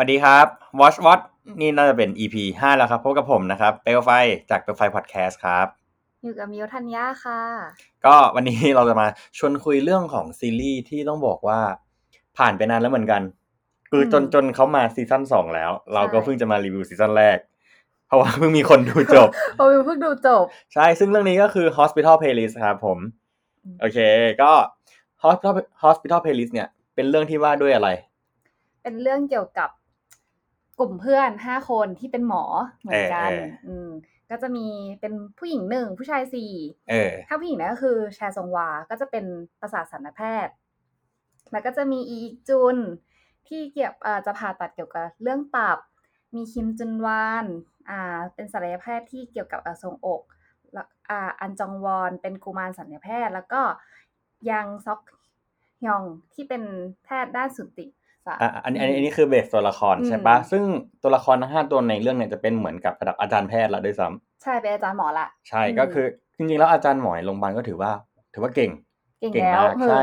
สวัสดีครับ Watch What นี่น่าจะเป็น EP ห้าแล้วครับพบกับผมนะครับ เปลวไฟจากเปลวไฟพอดแคสต์ครับ อยู่กับมิวทัญญาค่ะ ก็วันนี้เราจะมาชวนคุยเรื่องของซีรีส์ที่ต้องบอกว่าผ่านไปนานแล้วเหมือนกัน คือจนอืมจนเขามาซีซั่นสองแล้ว เราก็ใช่เพิ่งจะมารีวิวซีซั่นแรก เพราะว่าเพิ่งมีคนดูจบโอ้ยเพิ่งดูจบ ใช่ ซึ่งเรื่องนี้ก็คือ Hospital Playlist ครับผมอืมโอเค ก็ Hospital Hospital Playlist เนี่ย เป็นเรื่องที่ว่าด้วยอะไร เป็นเรื่องเกี่ยวกับ กลุ่มเพื่อนห้าคนที่เป็นหมอเหมือนกันเออเอออืม ก็จะมีเป็นผู้หญิงหนึ่งผู้ชายสี่เออถ้าผู้หญิงเนี่ยก็คือแชร์ซงวา ก็จะเป็นประสาทสันแพทย์ แล้วก็จะมีอีกจุนที่เกี่ยวเอ่อจะผ่าตัดเกี่ยวกับเรื่องตับ มีคิมจุนวาน อ่า เป็นศัลยแพทย์ที่เกี่ยวกับอ่าทรงอกแล้วอ่าอันจองวอนเป็นกุมารศัลยแพทย์ แล้วก็ยังซอกฮยองที่เป็นแพทย์ด้านสุติ ศาสตร์อะอันนี้อันนี้อันนี้คือเบสตัวละครอืมใช่ปะซึ่งตัวละครทั้งห้าตัวในเรื่องเนี่ยจะเป็นเหมือนกับระดับอาจารย์แพทย์ละด้วยซ้ำใช่เป็นอาจารย์หมอละใช่อืมก็คือจริงๆแล้วอาจารย์หมอในโรงพยาบาลก็ถือว่า ถือว่าเก่ง เก่งเก่งแล้วมากเออใช่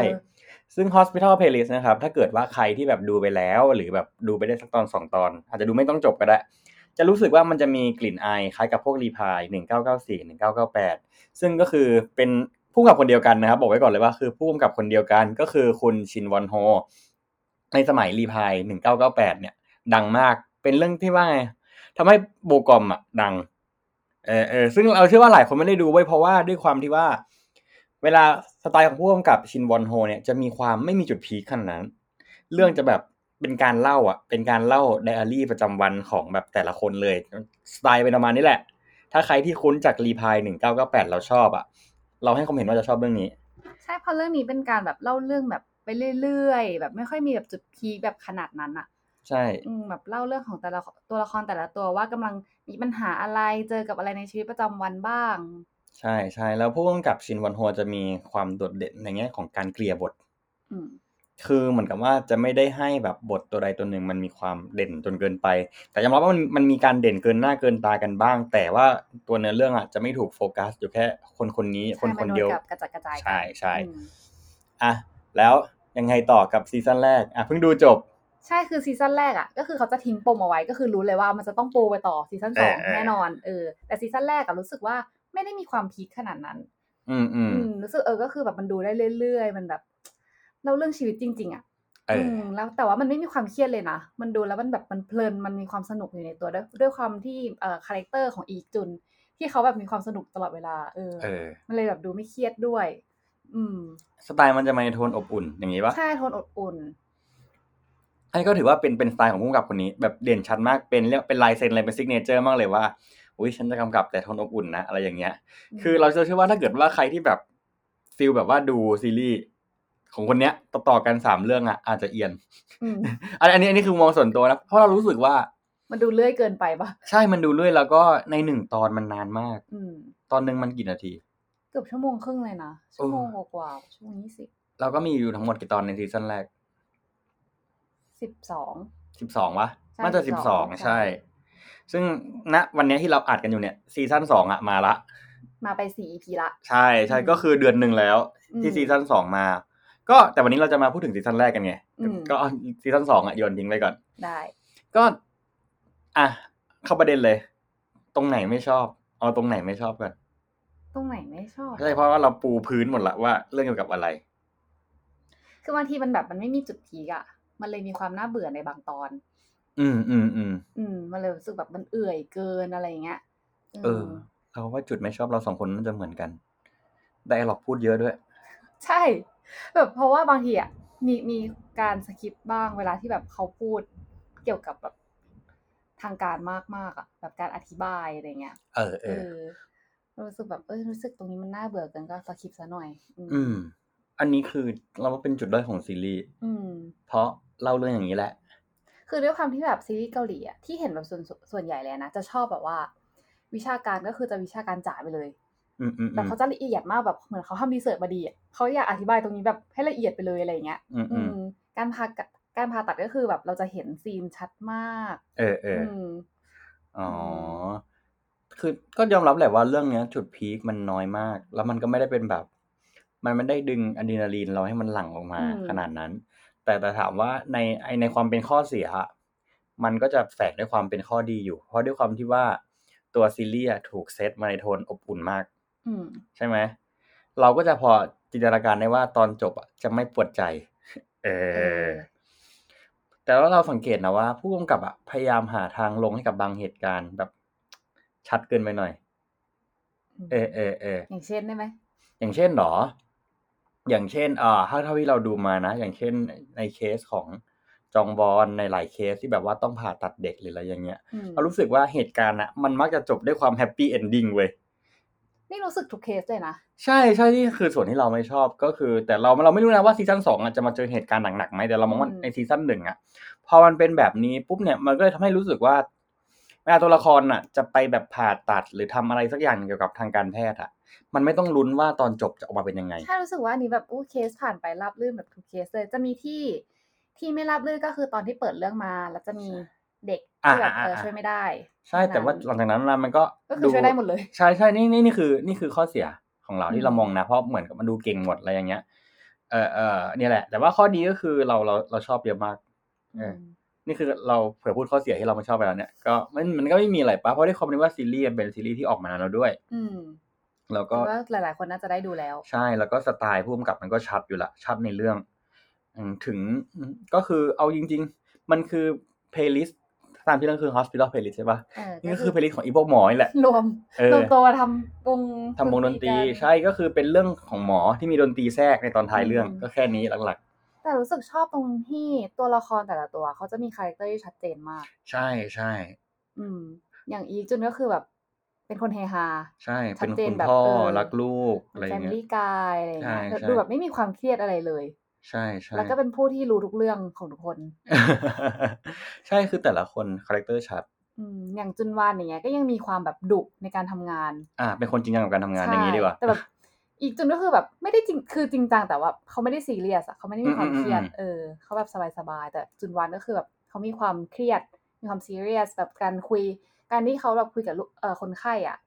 ซึ่ง Hospital Playlist นะครับ ถ้าเกิดว่าใครที่แบบดูไปแล้ว หรือแบบดูไปได้สักตอนสองตอน อาจจะดูไม่ต้องจบก็ได้ จะรู้สึกว่ามันจะมีกลิ่นอายคล้ายกับพวกรีพายหนึ่งเก้าเก้าสี่หนึ่งเก้าเก้าแปดซึ่งก็คือเป็นผู้กำกับคนเดียวกันนะครับ บอกไว้ก่อนเลยว่าคือผู้กำกับคนเดียวกันก็คือคุณชินวอนโฮ ในสมัยรีพายหนึ่งเก้าเก้าแปดเนี่ย ดังมากเป็นเรื่องที่ว่าไงทำให้โบกอมอะดังเออเออซึ่งเราเชื่อว่าหลายคนไม่ได้ดูไว้เพราะว่าด้วยความที่ว่า เวลาสไตล์ของผู้กำกับชินวอนโฮเนี่ยจะมีความไม่มีจุดพีคขนาดนั้น เรื่องจะแบบเป็นการเล่าอะ เป็นการเล่าไดอารี่ประจำวันของแบบแต่ละคนเลยสไตล์เป็นประมาณนี้แหละ ถ้าใครที่คุ้นจากรีพายหนึ่งเก้าเก้าแปดเราชอบอะ เราให้ความเห็นว่าจะชอบเรื่องนี้ ใช่เพราะเรื่องนี้เป็นการแบบเล่าเรื่องแบบ ไปเรื่อยๆ แบบไม่ค่อยมีแบบจุดพีคแบบขนาดนั้นอะใช่อืมแบบเล่าเรื่องของแต่ละตัวละครแต่ละตัวว่ากำลังมีปัญหาอะไรเจอกับอะไรในชีวิตประจำวันบ้าง ใช่ใช่แล้วผู้กำกับชินวอนโฮจะมีความโดดเด่นในแง่ของการเกลี่ยบทอืมคือเหมือนกับว่าจะไม่ได้ให้แบบบทตัวใดตัวหนึ่งมันมีความเด่นจนเกินไป แต่ยอมรับว่ามันมันมีการเด่นเกินหน้าเกินตากันบ้าง แต่ว่าตัวเนื้อเรื่องอะจะไม่ถูกโฟกัสอยู่แค่คนคนนี้คนใช่คนเดียวมัโก็แบบระจัดกระจายกันใช่ใช่อืมอะแล้ว ยังไงต่อกับซีซั่นแรกอะเพิ่งดูจบ ใช่คือซีซั่นแรกอะก็คือเขาจะทิ้งปมเอาไว้ก็คือรู้เลยว่ามันจะต้องปูไปต่อซีซั่นสองเออเออแน่นอนเออแต่ซีซั่นแรกอะรู้สึกว่าไม่ได้มีความพีคขนาดนั้นอืมอืมอืมรู้สึกเออก็คือแบบมันดูได้เรื่อยๆ มันแบบเล่าเรื่องชีวิตจริง ๆอะเออมแล้วแต่ว่ามันไม่มีความเครียดเลยนะมันดูแล้วมันแบบมันเพลินมันมีความสนุกอยู่ในตัวด้วยด้วยความที่เอ่อ character ของอีกจุนที่เขาแบบมีความสนุกตลอดเวลาเออเออมันเลยแบบดูไม่เครียดด้วย อืม สไตล์มันจะมาในโทนอบอุ่นอย่างนี้ปะใช่โทนอบอุ่น อันนี้ก็ถือว่าเป็นเป็นสไตล์ของผู้กำกับคนนี้ แบบเด่นชัดมากเป็นเรียกเป็นลายเซ็นอะไรเป็น signature มากเลยว่าอุ้ยฉันจะกำกับแต่โทนอบอุ่นนะอะไรอย่างเงี้ย คือเราเชื่อว่าถ้าเกิดว่าใครที่แบบ feel แบบว่าดูซีรีส์ของคนเนี้ยต่อต่อๆกันสามเรื่องอะ อาจจะเอียนอืมอันอันนี้อันนี้คือมองส่วนตัวนะเพราะเรารู้สึกว่า มันดูเรื่อยเกินไปปะใช่มันดูเรื่อยแล้วก็ในหนึ่งตอนมันนานมากอืมตอนหนึ่งมันกี่นาทีเกือบชั่วโมงครึ่งเลยนะ ชั่วโมงเออกว่าๆชั่วโมงยี่สิบเราก็มีอยู่ทั้งหมดกี่ตอนในซีซั่นแรกสิบสองสิบสองวะใช่น่าจะสิบสอง12ใช่ ซึ่งณวันเนี้ยที่เราอัดกันอยู่เนี่ยซีซั่นสองอะมาละ มาไปสี่ EP ละ ใช่ใช่อืมก็คือเดือนหนึ่งแล้วอืมที่ซีซั่นสองมา ก็แต่วันนี้เราจะมาพูดถึงซีซั่นแรกกันไงอืมก็เอาซีซั่นสองอะโยนทิ้งไปก่อน ได้ ก็ อะเข้าประเด็นเลย ตรงไหนไม่ชอบ เอาตรงไหนไม่ชอบกัน ตรงไหนไม่ชอบ ใช่เพราะว่าเราปูพื้นหมดละว่า เรื่องเกี่ยวกับอะไร คือบางทีมันแบบมันไม่มีจุดพีกอะมันเลยมีความน่าเบื่อในบางตอน อืมอืมอืมอืมมันเลยรู้สึกแบบมันเอื่อยเกินอะไรอย่างเงี้ยเออเราว่าจุดไม่ชอบเราสองคนน่าจะเหมือนกันไดอะล็อกพูดเยอะด้วย ใช่ แบบเพราะว่าบางทีอะมีมีการสคิปบ้างเวลาที่แบบเขาพูดเกี่ยวกับแบบทางการมากมากๆอะแบบการอธิบายอะไรเงี้ย เออเอเอออ รู้สึกแบบเออรู้สึกตรงนี้มันน่าเบื่อเกินก็สคิปซะหน่อย อืม อันนี้คือเราว่าเป็นจุดด้อยของซีรีส์อืม เพราะเล่าเรื่องอย่างนี้แหละ คือด้วยความที่แบบซีรีส์เกาหลีอะที่เห็นแบบส่วนส่วนใหญ่เลยนะจะชอบแบบว่า วิชาการก็คือจะวิชาการจ๋าไปเลยอืมอืมแบบเขาจะละเอียดมากแบบเหมือนเขาทำรีเสิร์ชมาดีอะเขาอยากอธิบายตรงนี้แบบให้ละเอียดไปเลยอะไรอย่างเงี้ย อืมอือืมมการผ่าตัดการผ่าตัดก็คือแบบเราจะเห็นซีนชัดมาก เออเอออืมอ๋อ คือก็ยอมรับแหละว่าเรื่องเนี้ย จุดพีคมันน้อยมาก แล้วมันก็ไม่ได้เป็นแบบ มันไม่ได้ดึงอะดรีนาลีนเราให้มันหลั่งออกมา อืม ขนาดนั้น แต่แต่ถามว่าในไอในความเป็นข้อเสียอะมันก็จะแฝงด้วยความเป็นข้อดีอยู่ เพราะด้วยความที่ว่าตัวซีรีส์อะถูกเซตมาในโทนอบอุ่นมาก อืม ใช่ไหม เราก็จะพอจินตนาการได้ว่าตอนจบอะจะไม่ปวดใจ เอเออ อ แต่ว่าเราสังเกตนะว่า ผู้กำกับอะพยายามหาทางลงให้กับบางเหตุการณ์ แบบ ชัดเกินไปหน่อยอืมเออเออเอออย่างเช่นได้ไหมอย่างเช่นเหรอ อย่างเช่นอ่าถ้าเท่าที่เราดูมานะ อย่างเช่นในเคสของจองวอนในหลายเคสที่แบบว่าต้องผ่าตัดเด็กหรืออะไรอย่างเงี้ยอืมเรารู้สึกว่าเหตุการณ์อะมันมักจะจบด้วยความ happy ending เว้ยนี่รู้สึกทุกเคสเลยนะ ใช่ใช่นี่คือส่วนที่เราไม่ชอบก็คือ แต่เราเราไม่รู้นะว่าซีซั่นสองอะจะมาเจอเหตุการณ์หนักๆไหมแต่เรามองว่าอืมในซีซั่นหนึ่งอะพอมันเป็นแบบนี้ปุ๊บเนี่ยมันก็เลยทำให้รู้สึกว่า เวลาตัวละครอะ จะไปแบบผ่าตัดหรือทำอะไรสักอย่างเกี่ยวกับทางการแพทย์อะ มันไม่ต้องลุ้นว่าตอนจบจะออกมาเป็นยังไงใช่รู้สึกว่าอันนี้แบบอู้เคสผ่านไปราบรื่นแบบทุกเคสเลยจะมีที่ที่ไม่ราบรื่นก็คือตอนที่เปิดเรื่องมา แล้วจะมีเด็กที่แบบอ่าเอออ่าช่วยไม่ได้ ใช่แต่ว่าหลังจากนั้นมามันก็ก็คือช่วยได้หมดเลย ใช่ใช่นี่นี่นี่คือ นี่คือข้อเสียของเราอืมที่เรามองนะเพราะเหมือนกับมันดูเก่งหมดอะไรอย่างเงี้ยเออเออเนี่ยแหละ แต่ว่าข้อดีก็คือเราเราเราชอบเยอะมาก เออ นี่คือเราเผื่อพูดข้อเสียที่เราไม่ชอบไปแล้วเนี่ยก็มันมันก็ไม่มีอะไรปะเพราะด้วยความที่ว่าซีรีส์มันเป็นซีรีส์ที่ออกมานานแล้วด้วย อืมแล้วก็ก็หลาย ๆ คนน่าจะได้ดูแล้ว ใช่แล้วก็สไตล์ผู้กำกับมันก็ชัดอยู่ละชัดในเรื่องอืมถึงก็คือเอาจริง ๆ มันคือ playlist ตามที่เรื่องคือ hospital playlist ใช่ปะเออนี่ก็คือ playlist ของอีพวกหมอนี่แหละ รวมเอรอวมตัวมาทำวงทำวงดนตรีกันใช่ก็คือเป็นเรื่องของหมอที่มีดนตรีแทรกในตอนท้ายเรื่องอืมก็แค่นี้หลัก แต่รู้สึกชอบตรงที่ตัวละครแต่ละตัว เขาจะมี character ที่ชัดเจนมากๆใช่ใช่อืม อย่างอีกจุนก็คือแบบ เป็นคนเฮฮาใช่ชัเป็นแบบคุณพ่อเออรักลูกอะไรแฟอย่างเงี้ย family guy อะไรอย่างเงี้ยใช่ใช่ดูแบบไม่มีความเครียดอะไรเลย ใช่ใช่แล้วก็เป็นผู้ที่รู้ทุกเรื่องของทุกคน ใช่คือแต่ละคน character ชัดอืมอย่างจุนวานอย่างเงี้ยก็ยังมีความแบบดุในการทำงาน อ่า เป็นคนจริงจังกับการทำงานอย่างนี้ดีกว่าแต่แบบ อีกจุนก็คือแบบไม่ได้จริงคือจริงจังแต่ว่าเขาไม่ได้ซีเรียสอะเขาไม่ได้มีความอืมอืมเครียดอืมเออเขาแบบสบายๆแต่จุนวานก็คือแบบเขามีความเครียดมีความซีเรียสแบบการคุย การที่เขาแบบคุยกับลูกเอ่อคนไข้อะ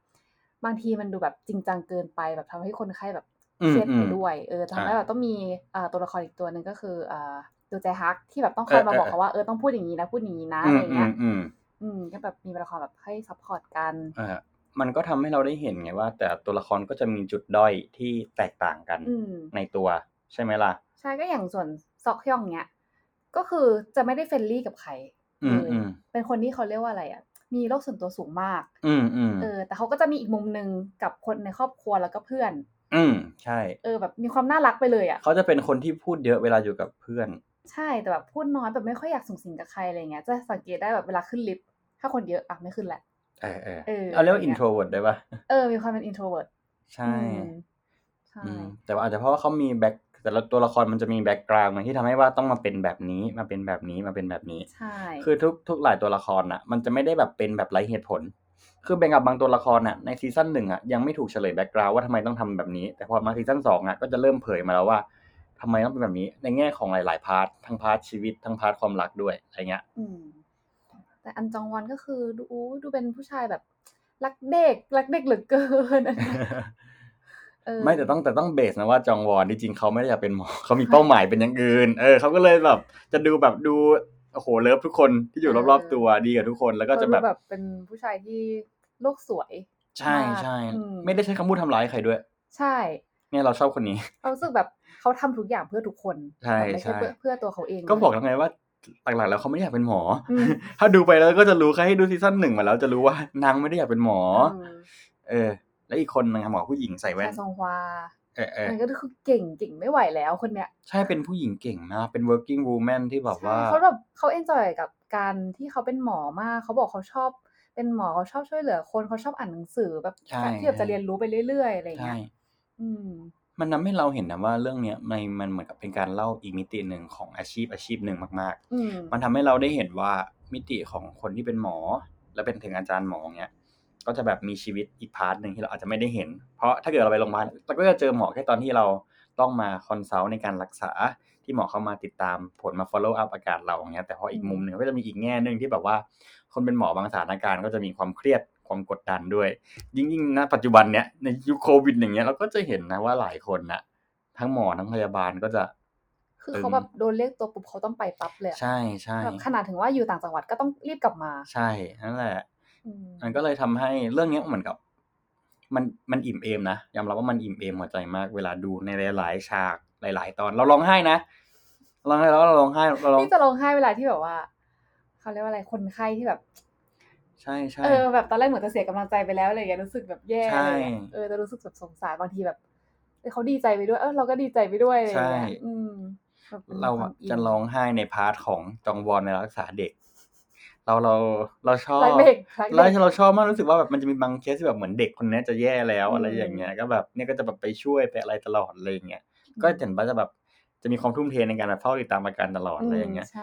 บางทีมันดูแบบจริงจังเกินไปแบบทำให้คนไข้แบบอืเคมรียดอืไปมด้วยเออทำให้ใช่แบบต้องมีเอ่อตัวละครอีกตัวหนึ่งก็คือเอ่อดูใจฮักที่แบบต้องคอยมาเออบอกเออเขาว่าเออต้องพูดอย่างนี้นะพูดอย่างนี้นะอือะไรมอืเงี้มยอืมอืมก็แบบมีตัวละครแบบให้ support กันอ่า มันก็ทำให้เราได้เห็นไงว่า แต่ตัวละครก็จะมีจุดด้อยที่แตกต่างกันอืมในตัวใช่ไหมล่ะ ใช่ก็อย่างส่วนซอกฮยองเนี้ยก็คือจะไม่ได้ friendly กับใครอืเลมยอืมเป็นคนที่เขาเรียกว่าอะไรอะมีโลกส่วนตัวสูงมาก อืมอืมเออ แต่เขาก็จะมีอีกมุมหนึ่งกับคนในครอบครัวแล้วก็เพื่อน อืมใช่ เออแบบมีความน่ารักไปเลยอะเขาจะเป็นคนที่พูดเยอะเวลาอยู่กับเพื่อน ใช่แต่แบบพูดน้อยแบบไม่ค่อยอยากสุงสิงกับใครอะไรเงี้ยจะสังเกตได้แบบเวลาขึ้นลิฟต์ถ้าคนเยอะอะไม่ขึ้นแหละ เออเออเออเอาเรียกว่าอะไรเงี้ย introvert ได้ปะเออ มีความเป็น introvert ใช่อืมใช่อืมแต่ว่าอาจจะเพราะว่าเขามี back แต่ละตัวละครมันจะมี background ที่ทำให้ว่าต้องมาเป็นแบบนี้มาเป็นแบบนี้มาเป็นแบบนี้ใช่คือทุกทุกหลายตัวละครน่ะ มันจะไม่ได้แบบเป็นแบบไร้เหตุผล คือแบ่งกับบางตัวละครน่ะในซีซั่นหนึ่งอะยังไม่ถูกเฉลย background ว่าทำไมต้องทำแบบนี้ แต่พอมาซีซั่นสองอะก็จะเริ่มเผยมาแล้วว่าทำไมต้องเป็นแบบนี้ในแง่ของหลาย ๆ part ทั้ง part ชีวิตทั้ง part ความรักด้วยอะไรเงี้ยอืม แต่อันจองวอนก็คือดูอู้ดูเป็นผู้ชายแบบรักเด็กรักเด็กเหลือเกินเออไม่แต่ต้องแต่ต้อง base นะว่าจองวอนจริงๆเขาไม่ได้อยากเป็นหมอเขามีเป้าหมายเป็นอย่างอื่น เออเขาก็เลยแบบ จะดูแบบดูโอ้โหเลิฟทุกคนที่อยู่รอบๆตัวดีกับทุกคนแล้วก็จะเขาดูแบบแบบเป็นผู้ชายที่โลกสวย ใช่มากใช่อืมไม่ได้ใช้คำพูดทำร้ายใครด้วย ใช่ เนี่ยเราชอบคนนี้เรารู้สึกแบบเขาทำทุกอย่างเพื่อทุกคนใช่แบบไม่ใช่ใช่เพื่อเพื่อตัวเขาเอง ก็บอกเลยแล้วไงว่า หลักๆแล้วเขาไม่ได้อยากเป็นหมออมถ้าดูไปแล้วก็จะรู้ใครให้ดูซีซั่นหนึ่งมาแล้วจะรู้ว่านางไม่ได้อยากเป็นหมอมเออ แล้วอีกคนนึงอะหมอผู้หญิงใส่แว่ชานซองฮวาเออเออมันก็คือเก่งเก่งไม่ไหวแล้วคนเนี้ย ใช่เป็นผู้หญิงเก่งมากเป็น working woman ที่แบบว่าใช่เขาแบบเขา enjoy กับการที่เขาเป็นหมอมาก เขาบอกเขาชอบเป็นหมอเขาชอบช่วยเหลือคนเขาชอบอ่านหนังสือแบบใช่การที่แบบจะใช่เรียนรู้ไปเรื่อยๆอะไรใช่เงี้ยอืม มันทำให้เราเห็นนะว่าเรื่องเนี้ยมันมันเหมือนกับเป็นการเล่าอีกมิติหนึ่งของอาชีพอาชีพหนึ่งมากอืม ๆ มันทำให้เราได้เห็นว่ามิติของคนที่เป็นหมอ และเป็นถึงอาจารย์หมอเนี้ยก็จะแบบมีชีวิตอีก part หนึ่งที่เราอาจจะไม่ได้เห็น เพราะถ้าเกิดเราไปโรงพยาบาลเราก็จะเจอหมอแค่ตอนที่เราต้องมาคอนซัลท์ในการรักษาที่หมอเข้ามาติดตามผลมา follow up อาการเราอย่างเงี้ยแต่พออีกมุมหนึ่งก็จะมีอีกแง่หนึ่งที่แบบว่า คนเป็นหมอบางสถานการณ์ก็จะมีความเครียด ความกดดันด้วย ยิ่งยิ่งณปัจจุบันเนี้ยในยุคโควิดอย่างเงี้ยเราก็จะเห็นนะว่าหลายคนนะทั้งหมอทั้งพยาบาลก็จะ คือตึงเขาแบบโดนเรียกตัวปุ๊บเขาต้องไปปั๊บเลยอะใช่ใช่แบบขนาดถึงว่าอยู่ต่างจังหวัดก็ต้องรีบกลับมา ใช่นั่นแหละอืมมันก็เลยทำให้เรื่องเนี้ยเหมือนกับ มันมันอิ่มเอมนะยอมรับว่ามันอิ่มเอมหัวใจมาก เวลาดูในหลายๆฉากหลาย ๆ ตอนเราร้องไห้นะร้องไห้แล้วเราร้องไห้เราร้องนี่จะร้องไห้เวลาที่แบบว่าเขาเรียกว่าอะไรคนไข้ที่แบบ ใช่ใช่ เออแบบตอนแรกเหมือนจะเสียกำลังใจไปแล้วอะไรอย่างเงี้ยรู้สึกแบบแย่ใช่ เลยอะเออจะรู้สึกแบบสงสารบางทีแบบเออเขาดีใจไปด้วย เออเราก็ดีใจไปด้วยอะไรอย่างเงี้ยใช่ อืมแบบมีเราควอะมนจะร้องไห้ใน part ของจองวอนในรักษาเด็ก เราเราเราชอบ ไลฟ์เบรกไลฟ์เบรแล้วก เราชอบมากรู้สึกว่าแบบมันจะมีบางเคสที่แบบเหมือนเด็กคนเนี้ยจะแย่แล้วอืมอะไรอย่างเงี้ยก็แบบเนี่ยก็จะแบบไปช่วยไปอะไรตลอดอะไรอย่างเงี้ยก็เห็นว่าจะแบบจะมีความทุ่มเทในการแบบเฝ้าติดตามอาการตลอดอะไรอย่างเงี้ย มใช่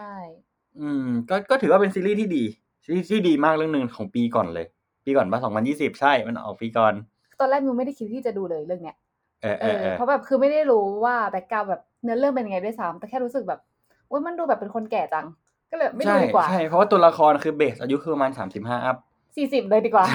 อืมก็ก็ถือว่าเป็นซีรีส์ที่ดี ซีรีส์ที่ดีมากเรื่องหนึ่งของปีก่อนเลย ปีก่อนป่ะสองพันยี่สิบใช่มันออกปีก่อน ตอนแรกมิวไม่ได้คิดที่จะดูเลยเรื่องเนี้ยเออเอเอออเออเพราะแบบคือไม่ได้รู้ว่า background แบบเนื้อเรื่องเป็นยังไงด้วยซ้ำแต่แค่รู้สึกแบบว่ามันดูแบบเป็นคนแก่จัง ก็เลยไม่ดูใช่ดีกว่าใช่เพราะว่าตัวละครคือ base อายุคือประมาณสามสิบห้า upสี่สิบเลยดีกว่า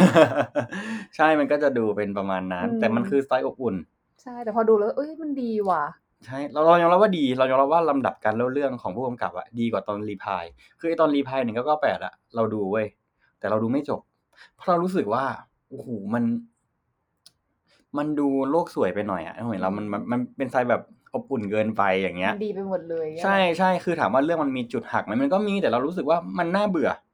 ใช่มันก็จะดูเป็นประมาณนั้นอืมแต่มันคือสไตล์อบอุ่น ใช่แต่พอดูแล้วเอ้ยมันดีว่ะ ใช่เราเรายอมรับว่าดี เรายอมรับว่าลำดับการเล่าเรื่องของผู้กำกับอะดีกว่าตอน Reply คือไอตอน Reply หนึ่งก็ก็แปดอะเราดูเว้ยแต่เราดูไม่จบ เพราะเรารู้สึกว่าโอ้โหมัน มันดูโลกสวยไปหน่อยอะเหมือนเรามันมันมันเป็นสไตล์แบบอบอุ่นเกินไปอย่างเงี้ยมันดีไปหมดเลยใช่ใช่คือถามว่าเรื่องมันมีจุดหักไหมมันก็มีแต่เรารู้สึกว่ามันน่าเบื่ออืม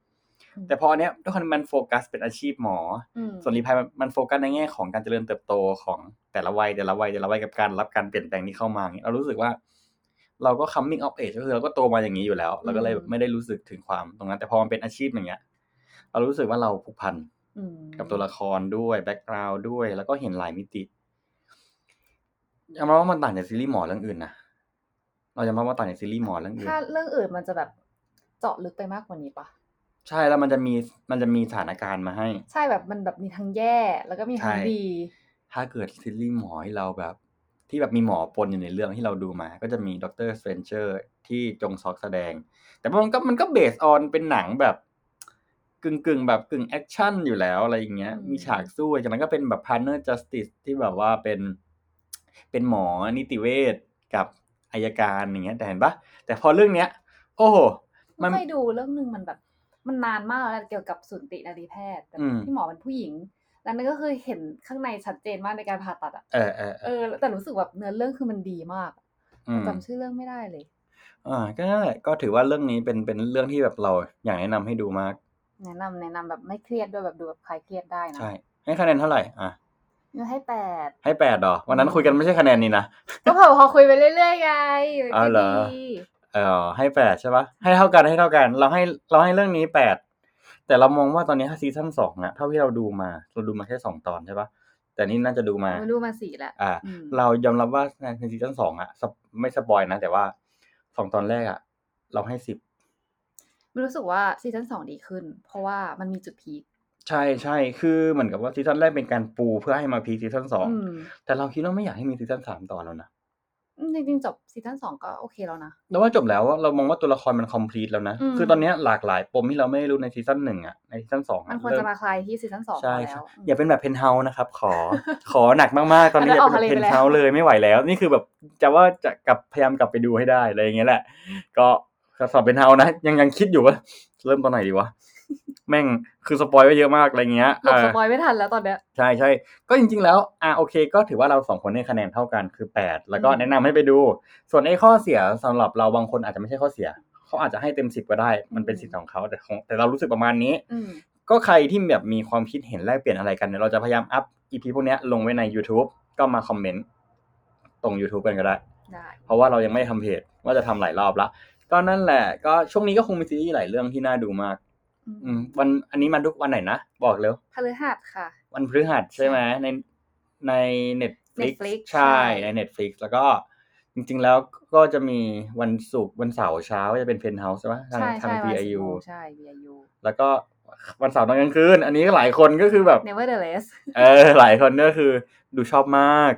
แต่พออันเนี้ยด้วยความมันโฟกัสเป็นอาชีพหมออืมส่วนรีพายมันมันโฟกัสในแง่ของการเจริญเติบโตของแต่ละวัยแต่ละวัยแต่ละวัยกับการรับการเปลี่ยนแปลงที่เข้ามาเนี่ยเรารู้สึกว่า เราก็ coming of age ก็คือเราก็โตมาอย่างนี้อยู่แล้ว เราก็เลยแบบไม่ได้รู้สึกถึงความตรงนั้น แต่พอมันเป็นอาชีพอย่างเงี้ย เรารู้สึกว่าเราผูกพันอืมกับตัวละครด้วย background ด้วย แล้วก็เห็นหลายมิติยอมรับว่ามันต่างจากซีรีส์หมอเรื่องอื่นนะเรายอมรับว่าต่างจากซีรีส์หมอเรื่องอื่นถ้าเรื่องอื่นมันจะแบบเจาะลึกไปมากกว่านี้ปะ ใช่แล้วมันจะมีมันจะมีสถานการณ์มาให้ ใช่แบบมันแบบมีทั้งแย่แล้วก็มีทั้งใช่ดี ถ้าเกิดซีรีส์หมอที่เราแบบ ที่แบบมีหมอปนอยู่ในเรื่องที่เราดูมา ก็จะมี Doctor Strangerที่จงซอกแสดง แต่มันก็มันก็ based on เป็นหนังแบบกึ่งกึ่งๆแบบกึ่งแอคชั่นอยู่แล้วอะไรอย่างเงี้ยอืมมีฉากสู้จากนั้นก็เป็นแบบ Partner Justice ที่แบบว่าเป็นเป็นหมอนิติเวชกับอัยการอย่างเงี้ยแต่เห็นปะแต่พอเรื่องเนี้ย โอ้โห มันเคยดูเรื่องหนึ่งมันแบบ มันนานมากแล้วนะเกี่ยวกับสูตินารีแพทย์แบบอืมที่หมอเป็นผู้หญิงแล้วนั่นก็คือเห็นข้างในชัดเจนมากในการผ่าตัดอะเออเออเอเอออแต่รู้สึกแบบเนื้อเรื่องคือมันดีมากอืมจำชื่อเรื่องไม่ได้เลยอ่าก็นั่นแหละก็ถือว่าเรื่องนี้เป็นเป็นเรื่องที่แบบเราอยากแนะนำให้ดูมาก แนะนำแนะนำแบบไม่เครียดด้วยแบบดูแบบคลายเครียดได้นะใช่ให้คะแนนเท่าไหร่อะมิวให้แปดให้แปดดอวันนั้นคุยกันไม่ใช่คะแนนนี่นะก็พอพอคุยไปเรื่อยๆไงมันอ๋อก็เหรอดี เออให้แปดใช่ปะให้เท่ากันให้เท่ากัน เราให้เราให้เรื่องนี้แปดแต่เรามองว่าตอนนี้ถ้าซีซั่นสองอะเท่าที่เราดูมาเราดูมาแค่สองตอนใช่ปะแต่นี่น่าจะดูมามันดูมาสี่แล้วอ่าอืมเรายอมรับว่าในซีซั่นสองอะสปไม่ spoil นะ แต่ว่าสองตอนแรกอะเราให้สิบมิวรู้สึกว่าซีซั่นสองดีขึ้น เพราะว่ามันมีจุด peakใช่ใช่คือเหมือนกับว่าซีซั่นแรกเป็นการปูเพื่อให้มา peak ซีซั่นสองอืมแต่เราคิดว่าไม่อยากให้มีซีซั่นสามตอนแล้วนะอืม จริงๆ จบซีซั่นสองก็โอเคแล้วนะแล้วว่าจบแล้วอะเรามองว่าตัวละครมัน complete แล้วนะอืมคือตอนเนี้ยหลากหลายปมที่เราไม่รู้ในซีซั่นหนึ่งอะในซีซั่นสองมันอะควรเริ่จะมาคลายที่ซีซั่นสองใช่แล้ใช่วมอย่าเป็นแบบเพนเฮาส์นะครับ ขอขอหนักมากๆ ตอนนี้อันอนั้นย่าเป็นออกทะเลเพนไปแล้วเฮาส์เลยไม่ไหวแล้ว นี่คือแบบจะว่าจะกลับพยายามกลับไปดูให้ได้อะไรอย่างเงี้ยแหละ ก็สอบเพนเฮาส์นะยังยังคิดอยู่ว่าเริ่มตอนไหนดีวะ แม่งคือสปอยไว้เยอะมากอะไรเงี้ยหลบเออสปอยไม่ทันแล้วตอนเนี้ยใช่ใช่ก็จริง ๆ แล้วอะโอเค ก็ถือว่าเราสองคนให้คะแนนเท่ากันคือแปดแล้วก็อืมแนะนำให้ไปดู ส่วนไอ้ข้อเสียสำหรับเราบางคนอาจจะไม่ใช่ข้อเสียเขาอาจจะให้เต็มสิบก็ได้ มันเป็นสิทธิ์ของเขาแต่ของแต่เรารู้สึกประมาณนี้อืมก็ใครที่แบบมีความคิดเห็นแลกเปลี่ยนอะไรกันเนี่ยเราจะพยายามอัพอีพีพวกเนี้ยลงไว้ใน YouTube ก็มาคอมเมนต์ตรง YouTube กันก็ได้ได้ เพราะว่าเรายังไม่ได้ทำเพจว่าจะทำหลายรอบละก็นั่นแหละ ก็ช่วงนี้ก็คงมีซีรีส์หลายเรื่องที่น่าดูมาก อืมอืมวันอันนี้มันทุกวันไหนนะบอกเร็วพฤหัสค่ะ วันพฤหัสใช่ไหมในใน Netflix Netflix ใช่ใช่ ใน Netflix แล้วก็จริงๆแล้วก็จะมีวันศุกร์วันเสาร์เช้าก็จะเป็นเพนเฮาส์ใช่ไหมทางใช่ทาง ใช่วันสิบ VIU โมงใช่ VIU แล้วก็วันเสาร์ตอนกลางคืน อันนี้หลายคนก็คือแบบ Nevertheless เออ หลายคนก็คือดูชอบมาก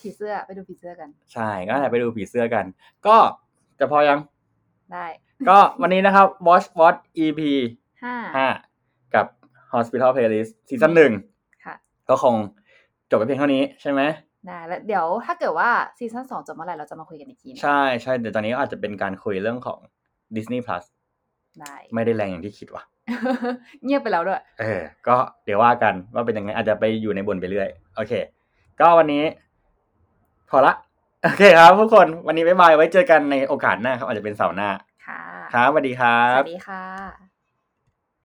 ผีเสื้อไปดูผีเสื้อกันใช่ก็ให้ไปดูผีเสื้อกัน ก็จะพอยัง ได้ ก็วันนี้นะครับ Watch Watch EP ห้าห้ากับ Hospital Playlist ซีซั่นหนึ่งค่ะก็คงจบไปเพียงเท่านี้ใช่ไหมได้แล้วเดี๋ยวถ้าเกิดว่าซีซั่น2จบเมื่อไหร่เราจะมาคุยกันอีกทีนะใช่ใช่เดี๋ยวตอนนี้อาจจะเป็นการคุยเรื่องของ Disney Plus ได้ไม่ได้แรงอย่างที่คิดว่ะ เงียบไปแล้วด้วย เออ ก็เดี๋ยวว่ากันว่าเป็นยังไงอาจจะไปอยู่ในบนไปเรื่อย โอเค ก็วันนี้ พอละ โอเคครับทุกคนวันนี้บ๊ายบายไว้เจอกันในโอกาสหน้าครับอาจจะเป็นเสาร์หน้า ค่ะ ครับสวัสดีครัสบวัสดีค่ะ